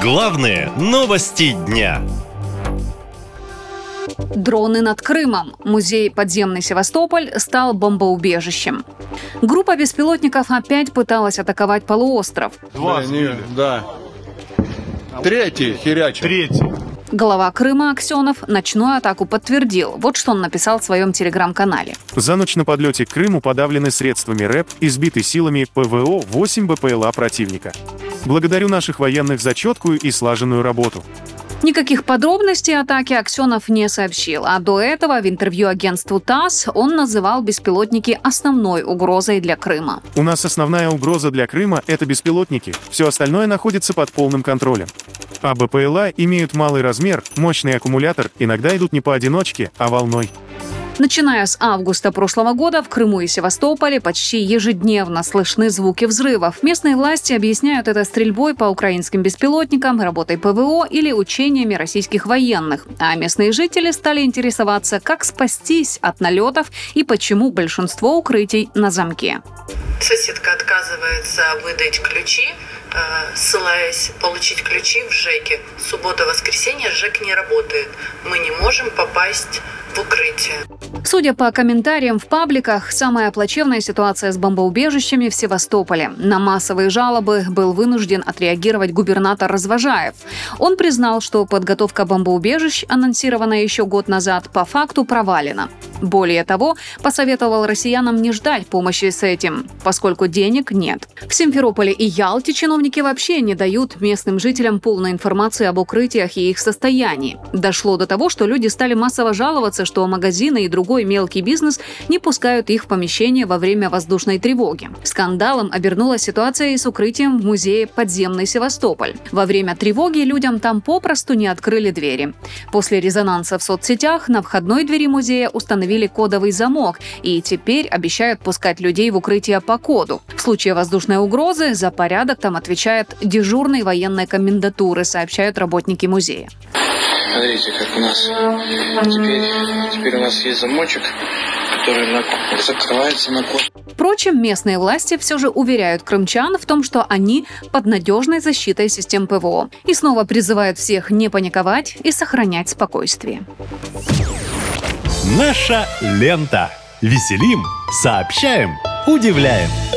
Главные новости дня. Дроны над Крымом. Музей «Подземный Севастополь» стал бомбоубежищем. Группа беспилотников опять пыталась атаковать полуостров. Два. Да. Третий херячит. Третий. Глава Крыма Аксенов ночную атаку подтвердил. Вот что он написал в своем телеграм-канале. За ночь на подлете к Крыму подавлены средствами РЭП и сбиты силами ПВО 8 БПЛА противника. Благодарю наших военных за четкую и слаженную работу. Никаких подробностей атаки Аксенов не сообщил, а до этого в интервью агентству ТАСС он называл беспилотники основной угрозой для Крыма. У нас основная угроза для Крыма – это беспилотники. Все остальное находится под полным контролем. А БПЛА имеют малый размер, мощный аккумулятор, иногда идут не поодиночке, а волной. Начиная с августа прошлого года в Крыму и Севастополе почти ежедневно слышны звуки взрывов. Местные власти объясняют это стрельбой по украинским беспилотникам, работой ПВО или учениями российских военных. А местные жители стали интересоваться, как спастись от налетов и почему большинство укрытий на замке. Соседка отказывается выдать ключи, ссылаясь получить ключи в ЖЭКе. Суббота-воскресенье ЖЭК не работает. Мы не можем попасть в укрытие. Судя по комментариям в пабликах, самая плачевная ситуация с бомбоубежищами в Севастополе. На массовые жалобы был вынужден отреагировать губернатор Развожаев. Он признал, что подготовка бомбоубежищ, анонсированная еще год назад, по факту провалена. Более того, посоветовал россиянам не ждать помощи с этим, поскольку денег нет. В Симферополе и Ялте чиновники вообще не дают местным жителям полной информации об укрытиях и их состоянии. Дошло до того, что люди стали массово жаловаться, что магазины и другой мелкий бизнес не пускают их в помещение во время воздушной тревоги. Скандалом обернулась ситуация и с укрытием в музее «Подземный Севастополь». Во время тревоги людям там попросту не открыли двери. После резонанса в соцсетях на входной двери музея установили кодовый замок и теперь обещают пускать людей в укрытие по коду. В случае воздушной угрозы за порядок там отвечает дежурный военной комендатуры, сообщают работники музея. Смотрите, как у нас теперь, теперь у нас есть замочек, который на, закрывается на код. Впрочем, местные власти все же уверяют крымчан в том, что они под надежной защитой систем ПВО и снова призывают всех не паниковать и сохранять спокойствие. Наша лента. Веселим, сообщаем, удивляем.